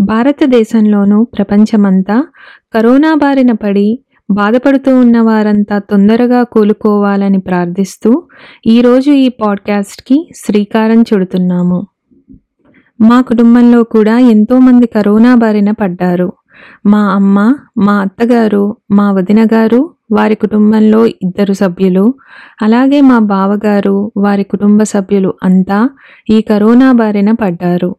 భారతదేశంలోనూ ప్రపంచమంతా కరోనా బారిన పడి బాధపడుతూ ఉన్న వారంతా తొందరగా కోలుకోవాలని ప్రార్థిస్తూ ఈరోజు ఈ పాడ్కాస్ట్కి శ్రీకారం చుడుతున్నాము. మా కుటుంబంలో కూడా ఎంతోమంది కరోనా బారిన పడ్డారు. మా అమ్మ మా అత్తగారు మా వదిన గారు వారి కుటుంబంలో ఇద్దరు సభ్యులు అలాగే మా బావగారు వారి కుటుంబ సభ్యులు అంతా ఈ కరోనా బారిన పడ్డారు.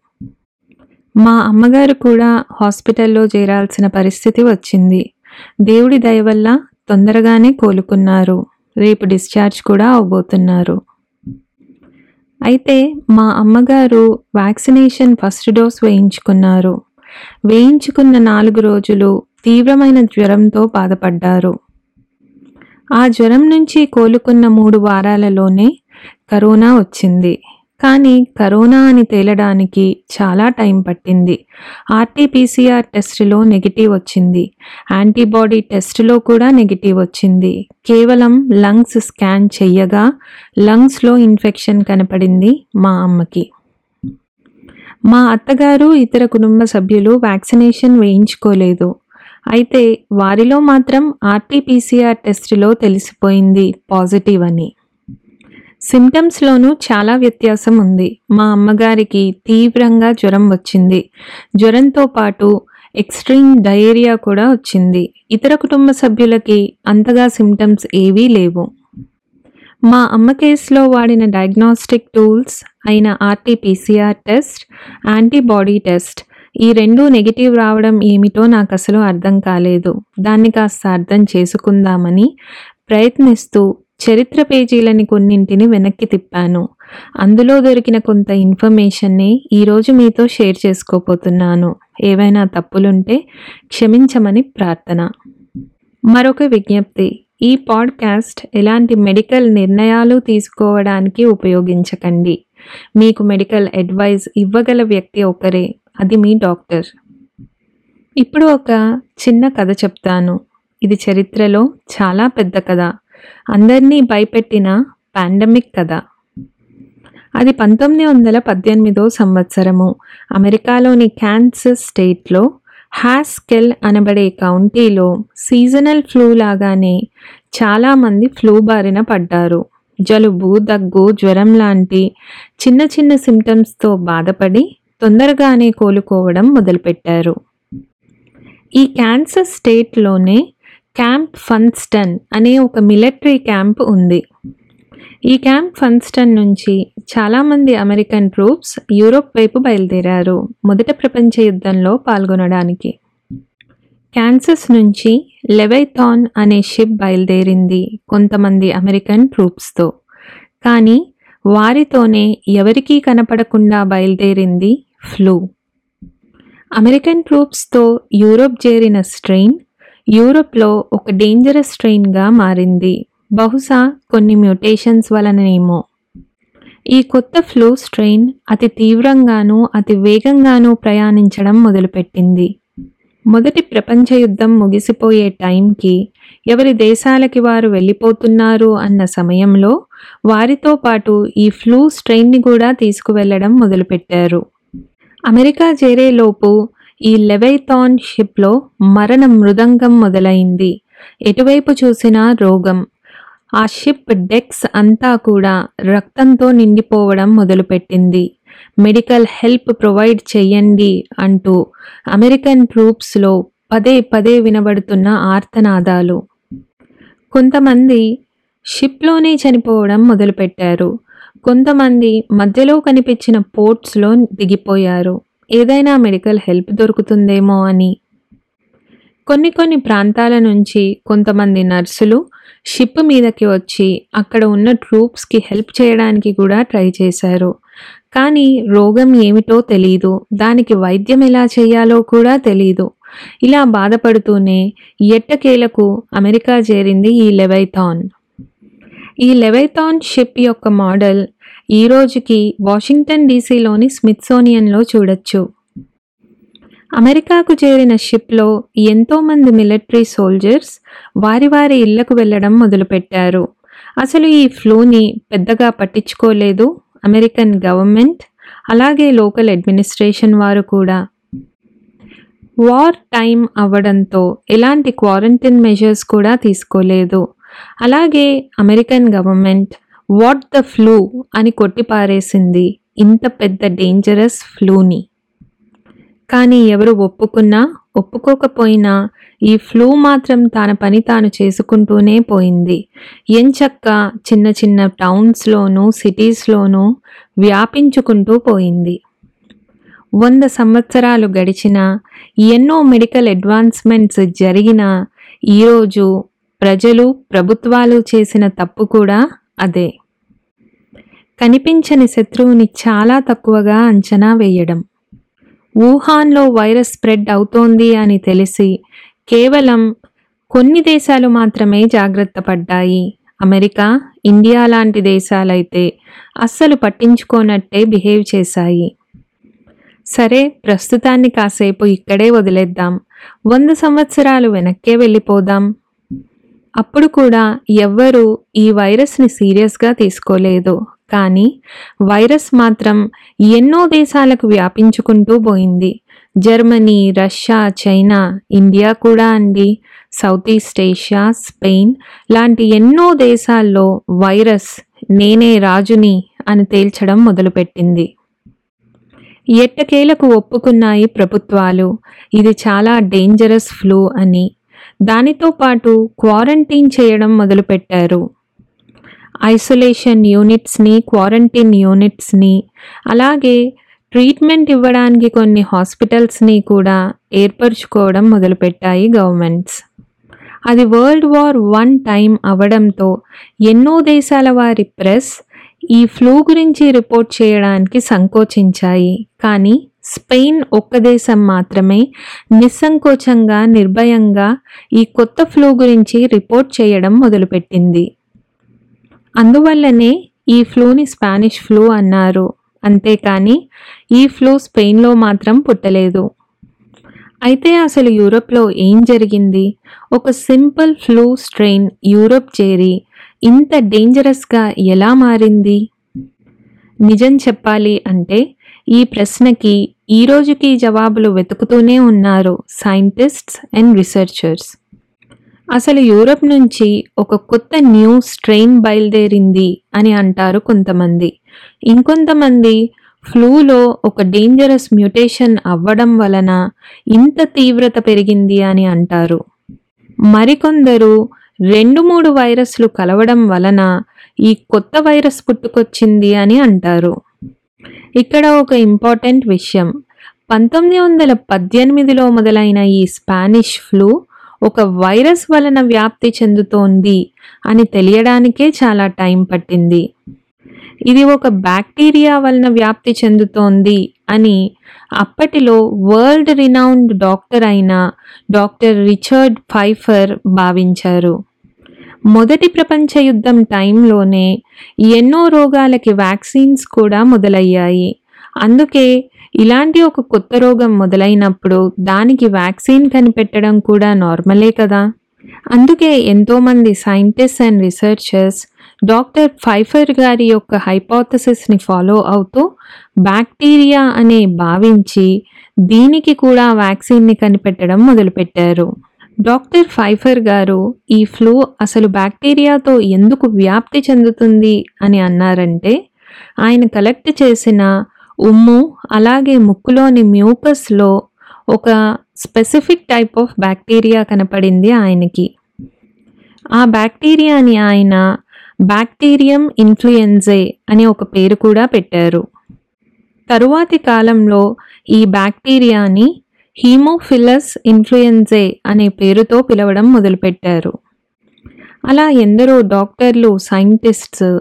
మా అమ్మగారు కూడా హాస్పిటల్లో చేరాల్సిన పరిస్థితి వచ్చింది. దేవుడి దయ వల్ల తొందరగానే కోలుకున్నారు. రేపు డిశ్చార్జ్ కూడా అవబోతున్నారు. అయితే మా అమ్మగారు వ్యాక్సినేషన్ ఫస్ట్ డోస్ వేయించుకున్నారు. వేయించుకున్న నాలుగు రోజులు తీవ్రమైన జ్వరంతో బాధపడ్డారు. ఆ జ్వరం నుంచి కోలుకున్న మూడు వారాలలోనే కరోనా వచ్చింది. కానీ కరోనా అని తేలడానికి చాలా టైం పట్టింది. ఆర్టీపీసీఆర్ టెస్టులో నెగిటివ్ వచ్చింది. యాంటీబాడీ టెస్టులో కూడా నెగిటివ్ వచ్చింది. కేవలం లంగ్స్ స్కాన్ చెయ్యగా లంగ్స్లో ఇన్ఫెక్షన్ కనపడింది మా అమ్మకి. మా అత్తగారు ఇతర కుటుంబ సభ్యులు వ్యాక్సినేషన్ వేయించుకోలేదు. అయితే వారిలో మాత్రం ఆర్టీపీసీఆర్ టెస్టులో తెలిసిపోయింది పాజిటివ్ అని. సిమ్టమ్స్లోనూ చాలా వ్యత్యాసం ఉంది. మా అమ్మగారికి తీవ్రంగా జ్వరం వచ్చింది. జ్వరంతో పాటు ఎక్స్ట్రీమ్ డయేరియా కూడా వచ్చింది. ఇతర కుటుంబ సభ్యులకి అంతగా సిమ్టమ్స్ ఏవీ లేవు. మా అమ్మ కేసులో వాడిన డయాగ్నోస్టిక్ టూల్స్ అయిన ఆర్టీపీసీఆర్ టెస్ట్ యాంటీబాడీ టెస్ట్ ఈ రెండు నెగిటివ్ రావడం ఏమిటో నాకు అసలు అర్థం కాలేదు. దాన్ని కాస్త అర్థం చేసుకుందామని ప్రయత్నిస్తూ చరిత్ర పేజీలని కొన్నింటిని వెనక్కి తిప్పాను. అందులో దొరికిన కొంత ఇన్ఫర్మేషన్ని ఈరోజు మీతో షేర్ చేసుకోపోతున్నాను ఏవైనా తప్పులుంటే క్షమించమని ప్రార్థన. మరొక విజ్ఞప్తి. ఈ పాడ్కాస్ట్ ఎలాంటి మెడికల్ నిర్ణయాలు తీసుకోవడానికి ఉపయోగించకండి. మీకు మెడికల్ అడ్వైజ్ ఇవ్వగల వ్యక్తి ఒకరే. అది మీ డాక్టర్. ఇప్పుడు ఒక చిన్న కథ చెప్తాను. ఇది చరిత్రలో చాలా పెద్ద కథ. అందరినీ భయపెట్టిన పాండమిక్ కథ. అది పంతొమ్మిది వందల పద్దెనిమిదో సంవత్సరము. అమెరికాలోని క్యాన్సస్ స్టేట్లో హాస్కెల్ అనబడే కౌంటీలో సీజనల్ ఫ్లూ లాగానే చాలామంది ఫ్లూ బారిన పడ్డారు. జలుబు దగ్గు జ్వరం లాంటి చిన్న చిన్న సిమ్టమ్స్తో బాధపడి తొందరగానే కోలుకోవడం మొదలుపెట్టారు. ఈ క్యాన్సర్ స్టేట్లోనే క్యాంప్ ఫన్స్టన్ అనే ఒక మిలిటరీ క్యాంప్ ఉంది. ఈ క్యాంప్ ఫన్స్టన్ నుంచి చాలామంది అమెరికన్ ట్రూప్స్ యూరోప్ వైపు బయలుదేరారు మొదట ప్రపంచ యుద్ధంలో పాల్గొనడానికి. క్యాన్సస్ నుంచి లెవైథాన్ అనే షిప్ బయలుదేరింది కొంతమంది అమెరికన్ ట్రూప్స్తో. కానీ వారితోనే ఎవరికీ కనపడకుండా బయలుదేరింది ఫ్లూ. అమెరికన్ ట్రూప్స్తో యూరోప్ చేరిన స్ట్రెయిన్ యూరప్లో ఒక డేంజరస్ స్ట్రెయిన్గా మారింది. బహుశా కొన్ని మ్యూటేషన్స్ వలననేమో. ఈ కొత్త ఫ్లూ స్ట్రెయిన్ అతి తీవ్రంగానూ అతి వేగంగానూ ప్రయాణించడం మొదలుపెట్టింది. మొదటి ప్రపంచ యుద్ధం ముగిసిపోయే టైంకి ఎవరి దేశాలకి వారు వెళ్ళిపోతున్నారు అన్న సమయంలో వారితో పాటు ఈ ఫ్లూ స్ట్రెయిన్ని కూడా తీసుకువెళ్ళడం మొదలుపెట్టారు. అమెరికా చేరేలోపు ఈ లెవైథాన్ షిప్లో మరణ మృదంగం మొదలైంది. ఎటువైపు చూసినా రోగం. ఆ షిప్ డెక్స్ అంతా కూడా రక్తంతో నిండిపోవడం మొదలుపెట్టింది. మెడికల్ హెల్ప్ ప్రొవైడ్ చెయ్యండి అంటూ అమెరికన్ ట్రూప్స్లో పదే పదే వినబడుతున్న ఆర్తనాదాలు. కొంతమంది షిప్లోనే చనిపోవడం మొదలుపెట్టారు. కొంతమంది మధ్యలో కనిపించిన పోర్ట్స్లో దిగిపోయారు. ఏదైనా మెడికల్ హెల్ప్ దొరుకుతుందేమో అని. కొన్ని కొన్ని ప్రాంతాల నుంచి కొంతమంది నర్సులు షిప్ మీదకి వచ్చి అక్కడ ఉన్న ట్రూప్స్కి హెల్ప్ చేయడానికి కూడా ట్రై చేశారు. కానీ రోగం ఏమిటో తెలీదు. దానికి వైద్యం ఎలా చేయాలో కూడా తెలీదు. ఇలా బాధపడుతూనే ఎట్టకేలకు అమెరికా చేరింది ఈ లెవైథాన్. ఈ లెవైథాన్ షిప్ యొక్క మోడల్ ఈ రోజుకి వాషింగ్టన్ డీసీలోని స్మిత్సోనియన్లో చూడొచ్చు. అమెరికాకు చేరిన షిప్లో ఎంతోమంది మిలిటరీ సోల్జర్స్ వారి వారి ఇళ్ళకు వెళ్ళడం మొదలుపెట్టారు. అసలు ఈ ఫ్లూని పెద్దగా పట్టించుకోలేదు అమెరికన్ గవర్నమెంట్ అలాగే లోకల్ అడ్మినిస్ట్రేషన్ వారు కూడా. వార్ టైం అవ్వడంతో ఎలాంటి క్వారంటైన్ మెజర్స్ కూడా తీసుకోలేదు. అలాగే American government what the flu అని కొట్టిపారేసింది ఇంత పెద్ద డేంజరస్ ఫ్లూని. కానీ ఎవరు ఒప్పుకున్నా ఒప్పుకోకపోయినా ఈ ఫ్లూ మాత్రం తన పని తాను చేసుకుంటూనే పోయింది. ఎంచక్క చిన్న చిన్న టౌన్స్లోనూ సిటీస్లోనూ వ్యాపించుకుంటూ పోయింది. వంద సంవత్సరాలు గడిచిన ఎన్నో మెడికల్ అడ్వాన్స్మెంట్స్ జరిగిన ఈరోజు ప్రజలు ప్రభుత్వాలు చేసిన తప్పు కూడా అదే. కనిపించని శత్రువుని చాలా తక్కువగా అంచనా వేయడం. వుహాన్లో వైరస్ స్ప్రెడ్ అవుతోంది అని తెలిసి కేవలం కొన్ని దేశాలు మాత్రమే జాగ్రత్త పడ్డాయి. అమెరికా ఇండియా లాంటి దేశాలైతే అస్సలు పట్టించుకోనట్టే బిహేవ్ చేశాయి. సరే ప్రస్తుతాన్ని కాసేపు ఇక్కడే వదిలేద్దాం. వంద సంవత్సరాలు వెనక్కే వెళ్ళిపోదాం. అప్పుడు కూడా ఎవ్వరూ ఈ వైరస్ని సీరియస్గా తీసుకోలేదు. కానీ వైరస్ మాత్రం ఎన్నో దేశాలకు వ్యాపించుకుంటూ పోయింది. జర్మనీ రష్యా చైనా ఇండియా కూడా అండి సౌత్ ఈస్ట్ ఏషియా స్పెయిన్ లాంటి ఎన్నో దేశాల్లో వైరస్ నేనే రాజుని అని తేల్చడం మొదలుపెట్టింది. ఎట్టకేలకు ఒప్పుకున్నాయి ప్రభుత్వాలు. ఇది చాలా డేంజరస్ ఫ్లూ అని దానితో పాటు క్వారంటైన్ చేయడం మొదలుపెట్టారు. ఐసోలేషన్ యూనిట్స్ని క్వారంటైన్ యూనిట్స్ని అలాగే ట్రీట్మెంట్ ఇవ్వడానికి కొన్ని హాస్పిటల్స్ని కూడా ఏర్పరచుకోవడం మొదలుపెట్టాయి గవర్నమెంట్స్. అది వరల్డ్ వార్ వన్ టైం అవడంతో ఎన్నో దేశాల వారి ప్రెస్ ఈ ఫ్లూ గురించి రిపోర్ట్ చేయడానికి సంకోచించాయి. కానీ స్పెయిన్ ఒక్క దేశం మాత్రమే నిస్సంకోచంగా నిర్భయంగా ఈ కొత్త ఫ్లూ గురించి రిపోర్ట్ చేయడం మొదలుపెట్టింది. అందువల్లనే ఈ ఫ్లూని స్పానిష్ ఫ్లూ అన్నారు. అంతేకాని ఈ ఫ్లూ స్పెయిన్లో మాత్రం పుట్టలేదు. అయితే అసలు యూరప్లో ఏం జరిగింది? ఒక సింపుల్ ఫ్లూ స్ట్రెయిన్ యూరప్ చేరి ఇంత డేంజరస్గా ఎలా మారింది? నిజం చెప్పాలి అంటే ఈ ప్రశ్నకి ఈ రోజుకి జవాబులు వెతుకుతూనే ఉన్నారు సైంటిస్ట్స్ అండ్ రీసెర్చర్స్. అసలు యూరప్ నుంచి ఒక కొత్త న్యూ స్ట్రెయిన్ బయలుదేరింది అని అంటారు కొంతమంది. ఇంకొంతమంది ఫ్లూలో ఒక డేంజరస్ మ్యూటేషన్ అవ్వడం వలన ఇంత తీవ్రత పెరిగింది అని అంటారు. మరికొందరు రెండు మూడు వైరస్లు కలవడం వలన ఈ కొత్త వైరస్ పుట్టుకొచ్చింది అని అంటారు. ఇక్కడ ఒక ఇంపార్టెంట్ విషయం. పంతొమ్మిది వందల పద్దెనిమిదిలో మొదలైన ఈ స్పానిష్ ఫ్లూ ఒక వైరస్ వలన వ్యాప్తి చెందుతోంది అని తెలియడానికే చాలా టైం పట్టింది. ఇది ఒక బ్యాక్టీరియా వలన వ్యాప్తి చెందుతోంది అని అప్పటిలో వరల్డ్ రినౌండ్ డాక్టర్ అయిన డాక్టర్ రిచర్డ్ ఫైఫర్ భావించారు. మొదటి ప్రపంచ యుద్ధం టైంలోనే ఎన్నో రోగాలకి వ్యాక్సిన్స్ కూడా మొదలయ్యాయి. అందుకే ఇలాంటి ఒక కొత్త రోగం మొదలైనప్పుడు దానికి వ్యాక్సిన్ కనిపెట్టడం కూడా నార్మలే కదా. అందుకే ఎంతోమంది scientist and researchers doctor Pfeiffer గారి యొక్క హైపోథసిస్ని ఫాలో అవుతూ బ్యాక్టీరియా అనే భావించి దీనికి కూడా వ్యాక్సిన్ని కనిపెట్టడం మొదలుపెట్టారు. డాక్టర్ ఫైఫర్ గారు ఈ ఫ్లూ అసలు బ్యాక్టీరియాతో ఎందుకు వ్యాప్తి చెందుతుంది అని అన్నారంటే ఆయన కలెక్ట్ చేసిన ఉమ్ము అలాగే ముక్కులోని మ్యూకస్లో ఒక స్పెసిఫిక్ టైప్ ఆఫ్ బ్యాక్టీరియా కనపడింది ఆయనకి. ఆ బ్యాక్టీరియాని ఆయన బ్యాక్టీరియం ఇన్ఫ్లుయెన్జే అనే ఒక పేరు కూడా పెట్టారు. తరువాతి కాలంలో ఈ బ్యాక్టీరియాని హీమోఫిలస్ ఇన్ఫ్లుయెన్జే అనే పేరుతో పిలవడం మొదలుపెట్టారు. అలా ఎందరో డాక్టర్లు సైంటిస్ట్స్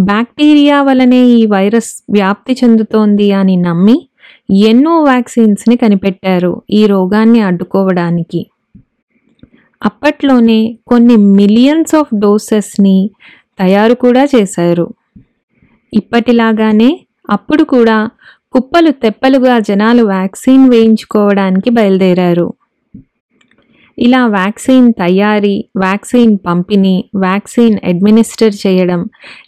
బ్యాక్టీరియా వలనే ఈ వైరస్ వ్యాప్తి చెందుతోంది అని నమ్మి ఎన్నో వ్యాక్సిన్స్ని కనిపెట్టారు ఈ రోగాన్ని అడ్డుకోవడానికి. అప్పట్లోనే కొన్ని మిలియన్స్ ఆఫ్ డోసెస్ని తయారు కూడా చేశారు. ఇప్పటిలాగానే అప్పుడు కూడా కుప్పలు తెప్పలుగా జనాలు వ్యాక్సిన్ వేయించుకోవడానికి బయలుదేరారు. ఇలా వ్యాక్సిన్ తయారీ వ్యాక్సిన్ పంపిణీ వ్యాక్సిన్ అడ్మినిస్టర్ చేయడం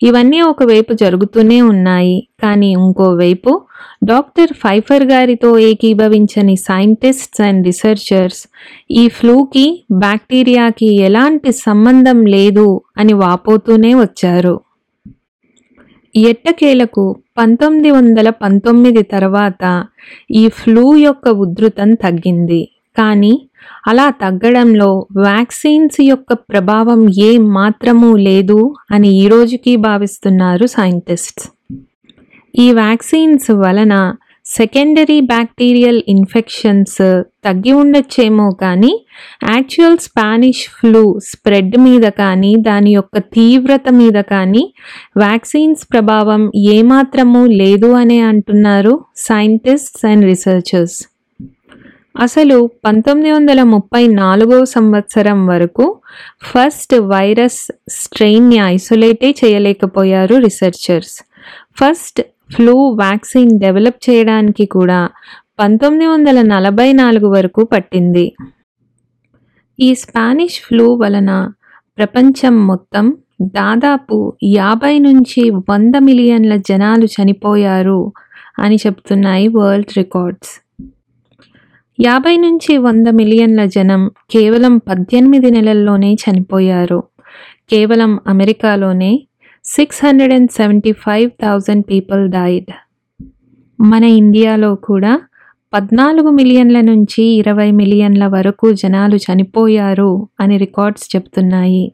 ఇవన్నీ ఒకవైపు జరుగుతూనే ఉన్నాయి. కానీ ఇంకోవైపు డాక్టర్ ఫైఫర్ గారితో ఏకీభవించని సైంటిస్ట్స్ అండ్ రీసెర్చర్స్ ఈ ఫ్లూకి బ్యాక్టీరియాకి ఎలాంటి సంబంధం లేదు అని వాపోతూనే వచ్చారు. ఎట్టకేలకు పంతొమ్మిది వందల పంతొమ్మిది తర్వాత ఈ ఫ్లూ యొక్క ఉధృతం తగ్గింది. కానీ అలా తగ్గడంలో వ్యాక్సిన్స్ యొక్క ప్రభావం ఏ మాత్రమూ లేదు అని ఈరోజుకి భావిస్తున్నారు సైంటిస్ట్స్. ఈ వ్యాక్సిన్స్ వలన సెకండరీ బ్యాక్టీరియల్ ఇన్ఫెక్షన్స్ తగ్గి ఉండొచ్చేమో కానీ యాక్చువల్ స్పానిష్ ఫ్లూ స్ప్రెడ్ మీద కానీ దాని యొక్క తీవ్రత మీద కానీ వ్యాక్సిన్స్ ప్రభావం ఏమాత్రము లేదు అనే అంటున్నారు సైంటిస్ట్స్ అండ్ రీసెర్చర్స్ అసలు పంతొమ్మిది వందల ముప్పై నాలుగో సంవత్సరం వరకు ఫస్ట్ వైరస్ స్ట్రెయిన్ని ఐసోలేటే చేయలేకపోయారు researchers first flu vaccine develop చేయడానికి కూడా పంతొమ్మిది వందల నలభై నాలుగు వరకు పట్టింది. ఈ స్పానిష్ ఫ్లూ వలన ప్రపంచం మొత్తం దాదాపు యాభై నుంచి వంద మిలియన్ల జనాలు చనిపోయారు అని చెప్తున్నాయి వరల్డ్ రికార్డ్స్. యాభై నుంచి వంద మిలియన్ల జనం కేవలం పద్దెనిమిది నెలల్లోనే చనిపోయారు. కేవలం అమెరికాలోనే six hundred and seventy five thousand people died. మన ఇండియాలో కూడా పద్నాలుగు మిలియన్ల నుంచి ఇరవై మిలియన్ల వరకు జనాలు చనిపోయారు అని రికార్డ్స్ చెప్తున్నాయి.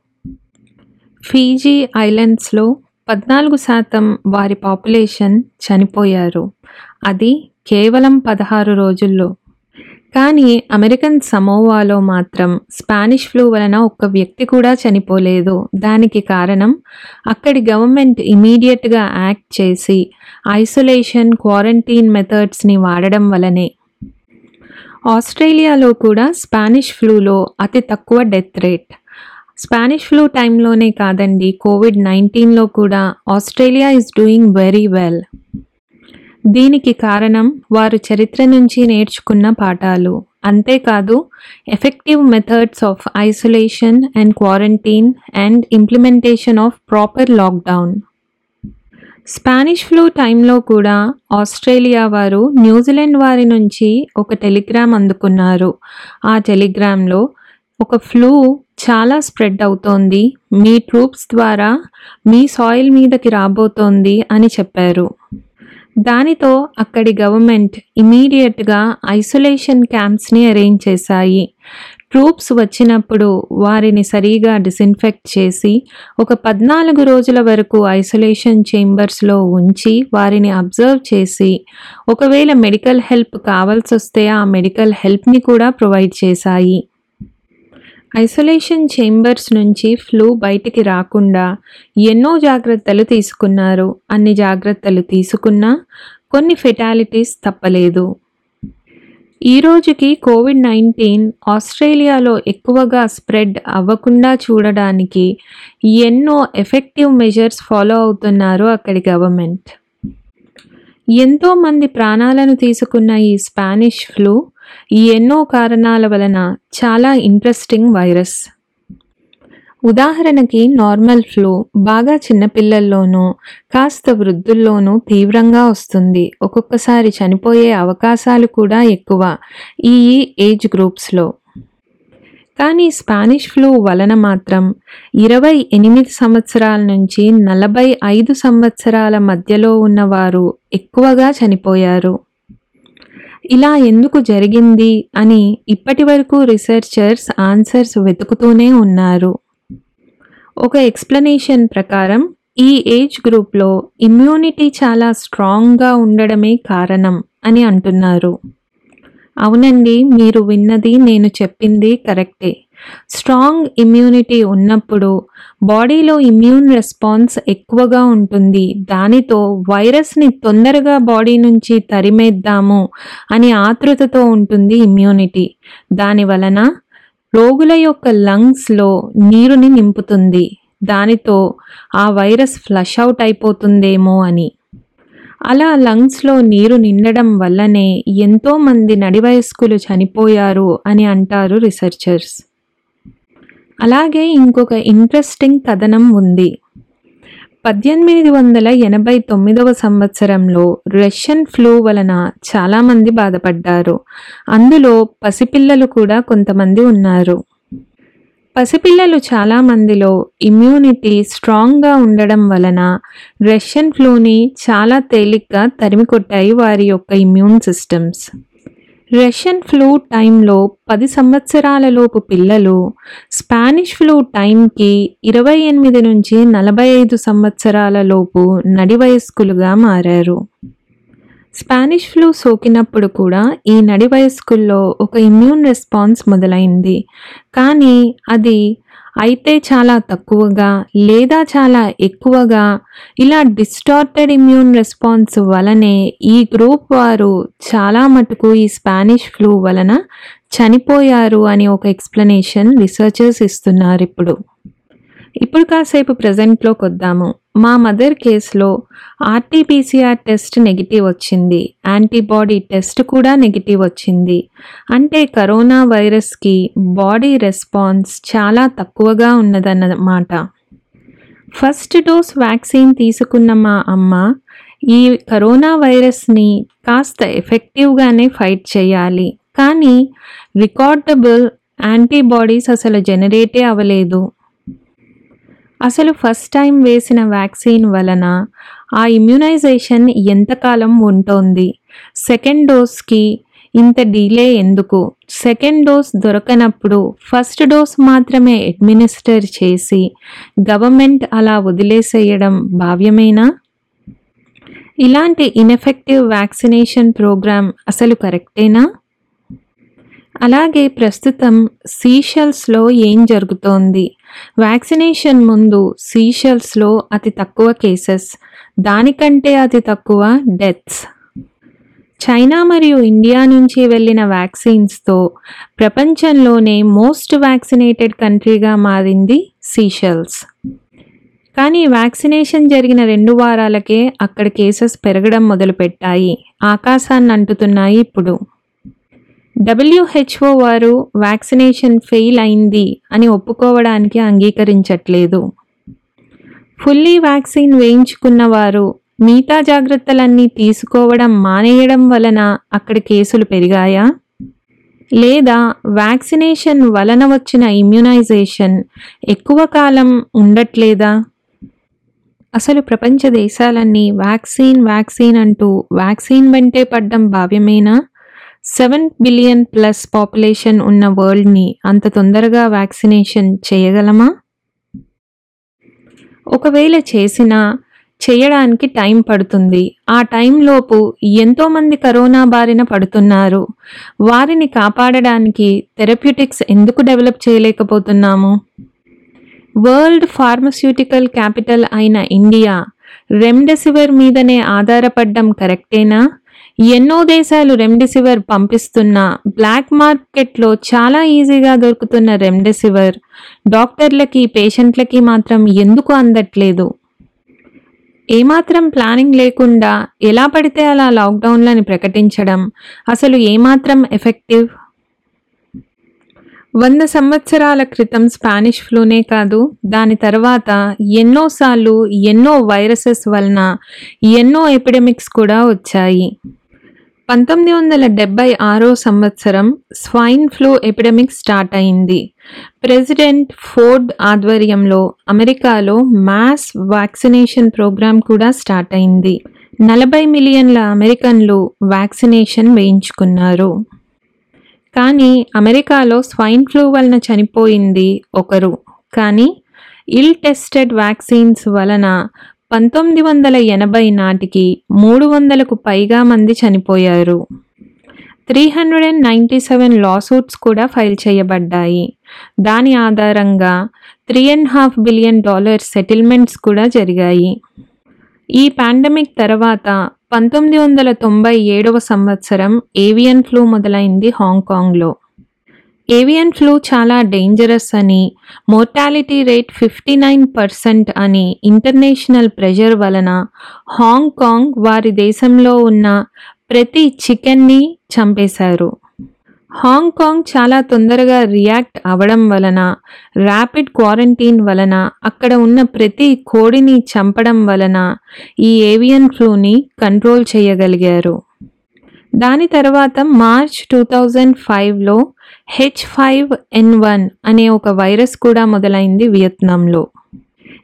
ఫీజీ ఐలాండ్స్లో పద్నాలుగు శాతం వారి పాపులేషన్ చనిపోయారు. అది కేవలం పదహారు రోజుల్లో కానీ అమెరికన్ సమోవాలో మాత్రం స్పానిష్ ఫ్లూ వలన ఒక్క వ్యక్తి కూడా చనిపోలేదు. దానికి కారణం అక్కడి గవర్నమెంట్ ఇమీడియట్గా యాక్ట్ చేసి ఐసోలేషన్ క్వారంటైన్ మెథడ్స్ని వాడడం వలనే. ఆస్ట్రేలియాలో కూడా స్పానిష్ ఫ్లూలో అతి తక్కువ డెత్ రేట్. స్పానిష్ ఫ్లూ టైంలోనే కాదండి కోవిడ్ నైన్టీన్లో కూడా Australia is doing very well. దీనికి కారణం వారు చరిత్ర నుంచి నేర్చుకున్న పాఠాలు. అంతేకాదు effective methods of isolation and quarantine and implementation of proper lockdown Spanish flu టైంలో కూడా ఆస్ట్రేలియా వారు న్యూజిలాండ్ వారి నుంచి ఒక టెలిగ్రామ్ అందుకున్నారు. ఆ టెలిగ్రామ్లో ఒక ఫ్లూ చాలా స్ప్రెడ్ అవుతోంది. మీ ట్రూప్స్ ద్వారా మీ సాయిల్ మీదకి రాబోతోంది అని చెప్పారు. దానితో అక్కడి గవర్నమెంట్ ఇమీడియట్గా ఐసోలేషన్ క్యాంప్స్ని అరేంజ్ చేశాయి. ట్రూప్స్ వచ్చినప్పుడు వారిని సరిగా డిస్ఇన్ఫెక్ట్ చేసి ఒక పద్నాలుగు రోజుల వరకు ఐసోలేషన్ చేంబర్స్లో ఉంచి వారిని అబ్జర్వ్ చేసి ఒకవేళ మెడికల్ హెల్ప్ కావాల్సి వస్తే ఆ మెడికల్ హెల్ప్ని కూడా ప్రొవైడ్ చేశాయి. ఐసోలేషన్ చేంబర్స్ నుంచి ఫ్లూ బయటికి రాకుండా ఎన్నో జాగ్రత్తలు తీసుకున్నారు. అన్ని జాగ్రత్తలు తీసుకున్నా కొన్ని ఫెటాలిటీస్ తప్పలేదు. ఈ రోజుకి కోవిడ్ నైన్టీన్ ఆస్ట్రేలియాలో ఎక్కువగా స్ప్రెడ్ అవ్వకుండా చూడడానికి ఎన్నో ఎఫెక్టివ్ మెజర్స్ ఫాలో అవుతున్నారు అక్కడి గవర్నమెంట్. ఎంతో మంది ప్రాణాలను తీసుకున్న ఈ స్పానిష్ ఫ్లూ ఈ ఎన్నో కారణాల వలన చాలా ఇంట్రెస్టింగ్ వైరస్ ఉదాహరణకి నార్మల్ ఫ్లూ బాగా చిన్నపిల్లల్లోనూ కాస్త వృద్ధుల్లోనూ తీవ్రంగా వస్తుంది. ఒక్కొక్కసారి చనిపోయే అవకాశాలు కూడా ఎక్కువ ఈ ఏజ్ గ్రూప్స్లో కానీ స్పానిష్ ఫ్లూ వలన మాత్రం ఇరవై ఎనిమిది సంవత్సరాల నుంచి నలభై ఐదు సంవత్సరాల మధ్యలో ఉన్నవారు ఎక్కువగా చనిపోయారు. ఇలా ఎందుకు జరిగింది అని ఇప్పటి వరకు రీసెర్చర్స్ ఆన్సర్స్ వెతుకుతూనే ఉన్నారు. ఒక ఎక్స్ప్లెనేషన్ ప్రకారం ఈ ఏజ్ గ్రూప్లో ఇమ్యూనిటీ చాలా స్ట్రాంగ్గా ఉండడమే కారణం అని అంటున్నారు. అవునండి మీరు విన్నది నేను చెప్పింది కరెక్టే. స్ట్రాంగ్ ఇమ్యూనిటీ ఉన్నప్పుడు బాడీలో ఇమ్యూన్ రెస్పాన్స్ ఎక్కువగా ఉంటుంది. దానితో వైరస్ని తొందరగా బాడీ నుంచి తరిమేద్దాము అని ఆతృతతో ఉంటుంది ఇమ్యూనిటీ. దాని వలన రోగుల యొక్క లంగ్స్లో నీరుని నింపుతుంది. దానితో ఆ వైరస్ ఫ్లష్ అవుట్ అయిపోతుందేమో అని. అలా లంగ్స్లో నీరు నిండడం వల్లనే ఎంతోమంది నడివయస్కులు చనిపోయారు అని అంటారు రీసెర్చర్స్. అలాగే ఇంకొక ఇంట్రెస్టింగ్ కథనం ఉంది. పద్దెనిమిది వందల ఎనభై తొమ్మిదవ సంవత్సరంలో రష్యన్ ఫ్లూ వలన చాలామంది బాధపడ్డారు. అందులో పసిపిల్లలు కూడా కొంతమంది ఉన్నారు. పసిపిల్లలు చాలామందిలో ఇమ్యూనిటీ స్ట్రాంగ్గా ఉండడం వలన రష్యన్ ఫ్లూని చాలా తేలిగ్గా తరిమికొట్టాయి వారి యొక్క ఇమ్యూన్ సిస్టమ్స్ రష్యన్ ఫ్లూ టైంలో పది సంవత్సరాలలోపు పిల్లలు స్పానిష్ ఫ్లూ టైంకి ఇరవై ఎనిమిది నుంచి నలభై ఐదు సంవత్సరాలలోపు నడి వయస్కులుగా మారారు. స్పానిష్ ఫ్లూ సోకినప్పుడు కూడా ఈ నడి వయస్కుల్లో ఒక ఇమ్యూన్ రెస్పాన్స్ మొదలైంది. కానీ అది అయితే చాలా తక్కువగా లేదా చాలా ఎక్కువగా ఇలా డిస్టార్టెడ్ ఇమ్యూన్ రెస్పాన్స్ వలనే ఈ గ్రూప్ వారు చాలా మటుకు ఈ స్పానిష్ ఫ్లూ వలన చనిపోయారు అని ఒక ఎక్స్ప్లెనేషన్ రీసెర్చర్స్ ఇస్తున్నారు ఇప్పుడు. ఇప్పుడు కాసేపు ప్రజెంట్లోకి వద్దాము మా మదర్ కేసులో ఆర్టీపీసీఆర్ టెస్ట్ నెగిటివ్ వచ్చింది. యాంటీబాడీ టెస్ట్ కూడా నెగిటివ్ వచ్చింది. అంటే కరోనా వైరస్కి బాడీ రెస్పాన్స్ చాలా తక్కువగా ఉన్నదన్నమాట. ఫస్ట్ డోస్ వ్యాక్సిన్ తీసుకున్న మా అమ్మ ఈ కరోనా వైరస్ని కాస్త ఎఫెక్టివ్గానే ఫైట్ చేయాలి. కానీ రికార్డబుల్ యాంటీబాడీస్ అసలు జనరేటే అవ్వలేదు. అసలు ఫస్ట్ టైం వేసిన వ్యాక్సిన్ వలన ఆ ఇమ్యునైజేషన్ ఎంతకాలం ఉంటుంది? సెకండ్ డోస్కి ఇంత డిలే ఎందుకు? సెకండ్ డోస్ దొరకనప్పుడు ఫస్ట్ డోస్ మాత్రమే అడ్మినిస్టర్ చేసి గవర్నమెంట్ అలా వదిలేసేయడం భావ్యమేనా? ఇలాంటి ఇన్ఎఫెక్టివ్ వ్యాక్సినేషన్ ప్రోగ్రామ్ అసలు కరెక్టేనా? అలాగే ప్రస్తుతం సీషెల్స్లో ఏం జరుగుతోంది? వ్యాక్సినేషన్ ముందు సీషెల్స్లో అతి తక్కువ కేసెస్ దానికంటే అతి తక్కువ డెత్స్. చైనా మరియు ఇండియా నుంచి వెళ్ళిన వ్యాక్సిన్స్తో ప్రపంచంలోనే మోస్ట్ వ్యాక్సినేటెడ్ కంట్రీగా మారింది సీషెల్స్. కానీ వ్యాక్సినేషన్ జరిగిన రెండు వారాలకే అక్కడ కేసెస్ పెరగడం మొదలుపెట్టాయి. ఆకాశాన్ని అంటుతున్నాయి ఇప్పుడు. డబ్ల్యూహెచ్ఓ వారు వ్యాక్సినేషన్ ఫెయిల్ అయింది అని ఒప్పుకోవడానికి అంగీకరించట్లేదు. ఫుల్లీ వ్యాక్సిన్ వేయించుకున్న వారు మిగతా జాగ్రత్తలన్నీ తీసుకోవడం మానేయడం వలన అక్కడ కేసులు పెరిగాయా? లేదా వ్యాక్సినేషన్ వలన వచ్చిన ఇమ్యునైజేషన్ ఎక్కువ కాలం ఉండట్లేదా? అసలు ప్రపంచ దేశాలన్నీ వ్యాక్సిన్ వ్యాక్సిన్ అంటూ వ్యాక్సిన్ వెంటే పడ్డం భావ్యమేనా? సెవెన్ బిలియన్ ప్లస్ పాపులేషన్ ఉన్న వరల్డ్ని అంత తొందరగా వ్యాక్సినేషన్ చేయగలమా? ఒకవేళ చేసినా చేయడానికి టైం పడుతుంది. ఆ టైంలోపు ఎంతోమంది కరోనా బారిన పడుతున్నారు. వారిని కాపాడడానికి థెరప్యూటిక్స్ ఎందుకు డెవలప్ చేయలేకపోతున్నాము? వరల్డ్ ఫార్మస్యూటికల్ క్యాపిటల్ అయిన ఇండియా రెమ్డెసివిర్ మీదనే ఆధారపడ్డం కరెక్టేనా? ఎన్నో దేశాలు రెమ్డెసివిర్ పంపిస్తున్న బ్లాక్ మార్కెట్లో చాలా ఈజీగా దొరుకుతున్న రెమ్డెసివిర్. డాక్టర్లకి పేషెంట్లకి మాత్రం ఎందుకు అందట్లేదు? ఏమాత్రం ప్లానింగ్ లేకుండా ఎలా పడితే అలా లాక్డౌన్లని ప్రకటించడం అసలు ఏమాత్రం ఎఫెక్టివ్? వంద సంవత్సరాల క్రితం స్పానిష్ ఫ్లూనే కాదు దాని తర్వాత ఎన్నోసార్లు ఎన్నో వైరసెస్ వలన ఎన్నో ఎపిడమిక్స్ కూడా వచ్చాయి. పంతొమ్మిది వందల డెబ్బై ఆరో సంవత్సరం స్వైన్ ఫ్లూ ఎపిడమిక్ స్టార్ట్ అయింది. ప్రెసిడెంట్ ఫోర్డ్ ఆధ్వర్యంలో అమెరికాలో మాస్ వ్యాక్సినేషన్ ప్రోగ్రాం కూడా స్టార్ట్ అయింది. నలభై మిలియన్ల అమెరికన్లు వ్యాక్సినేషన్ వేయించుకున్నారు. కానీ అమెరికాలో స్వైన్ ఫ్లూ వలన చనిపోయింది ఒకరు. కానీ ఇల్ టెస్టెడ్ వ్యాక్సిన్స్ వలన పంతొమ్మిది వందల ఎనభై నాటికి మూడు వందలకు పైగా మంది చనిపోయారు. Three hundred and ninety seven lawsuits కూడా ఫైల్ చేయబడ్డాయి. దాని ఆధారంగా three and half billion dollar settlements కూడా జరిగాయి. ఈ పాండమిక్ తర్వాత పంతొమ్మిది వందల తొంభై ఏడవ సంవత్సరం ఏవియన్ ఫ్లూ మొదలైంది హాంకాంగ్లో. ఏవియన్ ఫ్లూ చాలా డేంజరస్ అని mortality rate fifty nine percent అని ఇంటర్నేషనల్ ప్రెషర్ వలన హాంకాంగ్ వారి దేశంలో ఉన్న ప్రతి చికెన్ని చంపేశారు. హాంకాంగ్ చాలా తొందరగా రియాక్ట్ అవ్వడం వలన ర్యాపిడ్ క్వారంటైన్ వలన అక్కడ ఉన్న ప్రతి కోడిని చంపడం వలన ఈ ఏవియన్ ఫ్లూని కంట్రోల్ చేయగలిగారు. దాని తర్వాత మార్చ్ టూ థౌజండ్ ఫైవ్లో హెచ్ ఫైవ్ ఎన్ వన్ అనే ఒక వైరస్ కూడా మొదలైంది వియత్నాంలో.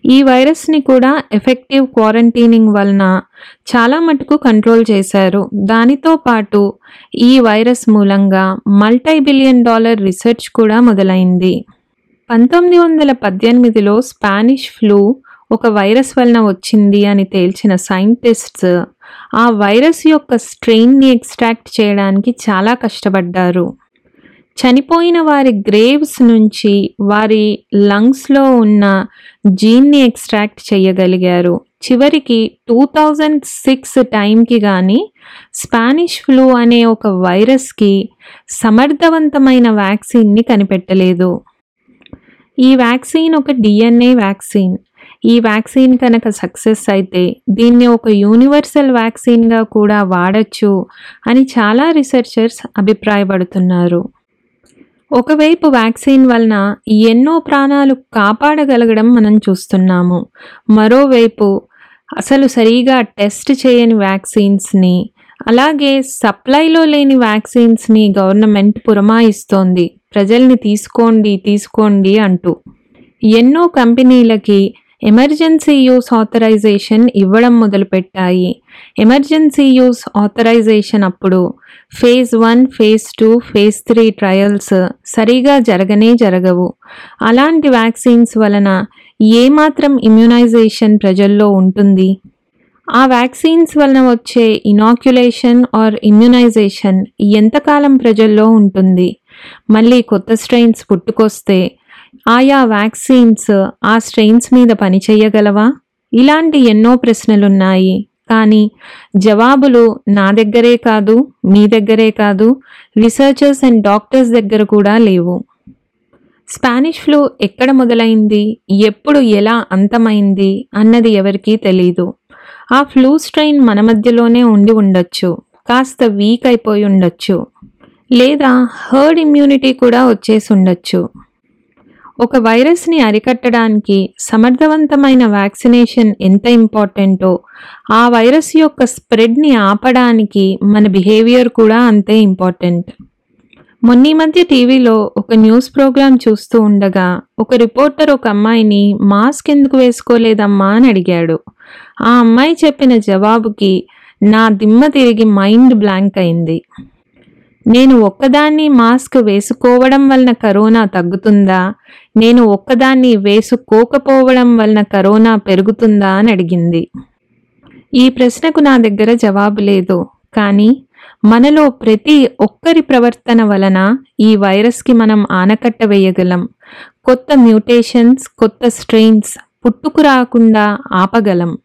ఈ వైరస్ని కూడా ఎఫెక్టివ్ క్వారంటైనింగ్ వలన చాలా మటుకు కంట్రోల్ చేశారు. దానితో పాటు ఈ వైరస్ మూలంగా మల్టీ బిలియన్ డాలర్ రీసెర్చ్ కూడా మొదలైంది. పంతొమ్మిది వందల పద్దెనిమిదిలో స్పానిష్ ఫ్లూ ఒక వైరస్ వలన వచ్చింది అని తేల్చిన సైంటిస్ట్స్ ఆ వైరస్ యొక్క స్ట్రెయిన్ని ఎక్స్ట్రాక్ట్ చేయడానికి చాలా కష్టపడ్డారు. చనిపోయిన వారి గ్రేవ్స్ నుంచి వారి లంగ్స్లో ఉన్న జీన్ని ఎక్స్ట్రాక్ట్ చేయగలిగారు. చివరికి టూ థౌజండ్ సిక్స్ టైంకి కానీ స్పానిష్ ఫ్లూ అనే ఒక వైరస్కి సమర్థవంతమైన వ్యాక్సిన్ని కనిపెట్టలేదు. ఈ వ్యాక్సిన్ ఒక డిఎన్ఏ వ్యాక్సిన్. ఈ వ్యాక్సిన్ కనుక సక్సెస్ అయితే దీన్ని ఒక యూనివర్సల్ వ్యాక్సిన్గా కూడా వాడచ్చు అని చాలా రీసెర్చర్స్ అభిప్రాయపడుతున్నారు. ఒకవైపు వ్యాక్సిన్ వలన ఎన్నో ప్రాణాలు కాపాడగలగడం మనం చూస్తున్నాము. మరోవైపు అసలు సరిగా టెస్ట్ చేయని వ్యాక్సిన్స్ని అలాగే సప్లైలో లేని వ్యాక్సిన్స్ని గవర్నమెంట్ పురమాయిస్తోంది. ప్రజల్ని తీసుకోండి తీసుకోండి అంటూ ఎన్నో కంపెనీలకి ఎమర్జెన్సీ యూస్ ఆథరైజేషన్ ఇవ్వడం మొదలుపెట్టాయి. ఎమర్జెన్సీ యూస్ ఆథరైజేషన్ అప్పుడు phase one phase two phase three trials సరిగా జరగనే జరగవు. అలాంటి వ్యాక్సిన్స్ వలన ఏమాత్రం ఇమ్యునైజేషన్ ప్రజల్లో ఉంటుంది? ఆ వ్యాక్సిన్స్ వలన వచ్చే ఇనాక్యులేషన్ ఆర్ ఇమ్యునైజేషన్ ఎంతకాలం ప్రజల్లో ఉంటుంది? మళ్ళీ కొత్త స్ట్రెయిన్స్ పుట్టుకొస్తే ఆయా వ్యాక్సిన్స్ ఆ స్ట్రెయిన్స్ మీద పనిచేయగలవా ఇలాంటి ఎన్నో ప్రశ్నలున్నాయి. కానీ జవాబులు నా దగ్గరే కాదు మీ దగ్గరే కాదు. రీసెర్చర్స్ అండ్ డాక్టర్స్ దగ్గర కూడా లేవు. స్పానిష్ ఫ్లూ ఎక్కడ మొదలైంది? ఎప్పుడు ఎలా అంతమైంది? అన్నది ఎవరికీ తెలీదు. ఆ ఫ్లూ స్ట్రెయిన్ మన మధ్యలోనే ఉండి ఉండొచ్చు కాస్త వీక్ అయిపోయి ఉండొచ్చు. లేదా హర్డ్ ఇమ్యూనిటీ కూడా వచ్చేసి ఉండొచ్చు. ఒక వైరస్ని అరికట్టడానికి సమర్థవంతమైన వ్యాక్సినేషన్ ఎంత ఇంపార్టెంటో ఆ వైరస్ యొక్క స్ప్రెడ్ని ఆపడానికి మన బిహేవియర్ కూడా అంతే ఇంపార్టెంట్. మొన్న మధ్య టీవీలో ఒక న్యూస్ ప్రోగ్రాం చూస్తూ ఉండగా ఒక రిపోర్టర్ ఒక అమ్మాయిని మాస్క్ ఎందుకు వేసుకోలేదమ్మా అని అడిగాడు. ఆ అమ్మాయి చెప్పిన జవాబుకి నా దిమ్మ తిరిగి మైండ్ బ్లాంక్ అయింది. నేను ఒక్కదాన్ని మాస్క్ వేసుకోవడం వలన కరోనా తగ్గుతుందా? నేను ఒక్కదాన్ని వేసుకోకపోవడం వలన కరోనా పెరుగుతుందా? అని అడిగింది. ఈ ప్రశ్నకు నా దగ్గర జవాబు లేదు. కానీ మనలో ప్రతి ఒక్కరి ప్రవర్తన వలన ఈ వైరస్కి మనం ఆనకట్ట వేయగలం. కొత్త మ్యూటేషన్స్ కొత్త స్ట్రెయిన్స్ పుట్టుకు రాకుండా ఆపగలం.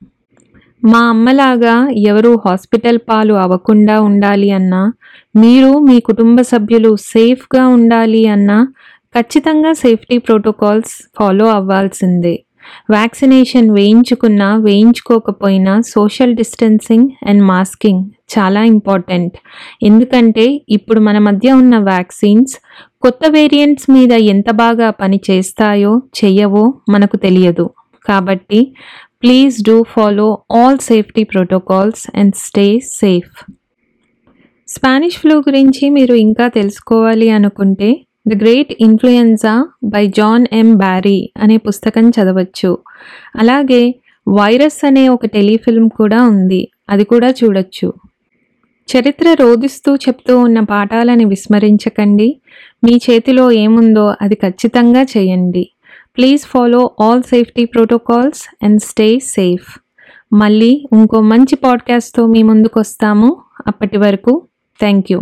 మా అమ్మలాగా ఎవరు హాస్పిటల్ పాలు అవ్వకుండా ఉండాలి అన్నా మీరు మీ కుటుంబ సభ్యులు సేఫ్గా ఉండాలి అన్నా ఖచ్చితంగా సేఫ్టీ ప్రోటోకాల్స్ ఫాలో అవ్వాల్సిందే. వ్యాక్సినేషన్ వేయించుకున్నా వేయించుకోకపోయినా సోషల్ డిస్టెన్సింగ్ అండ్ మాస్కింగ్ చాలా ఇంపార్టెంట్. ఎందుకంటే ఇప్పుడు మన మధ్య ఉన్న వ్యాక్సిన్స్ కొత్త వేరియంట్స్ మీద ఎంత బాగా పని చేస్తాయో చెయ్యవో మనకు తెలియదు. కాబట్టి please do follow all safety protocols and stay safe Spanish flu గురించి మీరు ఇంకా తెలుసుకోవాలి అనుకుంటే the great influenza by John M Barry అనే పుస్తకం చదవచ్చు. అలాగే వైరస్ అనే ఒక టెలిఫిల్మ్ కూడా ఉంది. అది కూడా చూడొచ్చు. చరిత్ర రోధిస్తూ చెప్తూ ఉన్న పాఠాలని విస్మరించకండి. మీ చేతిలో ఏముందో అది ఖచ్చితంగా చేయండి. Please follow all safety protocols and stay safe మళ్ళీ ఇంకో మంచి పాడ్కాస్ట్తో మీ ముందుకు వస్తాము. అప్పటి వరకు థ్యాంక్ యూ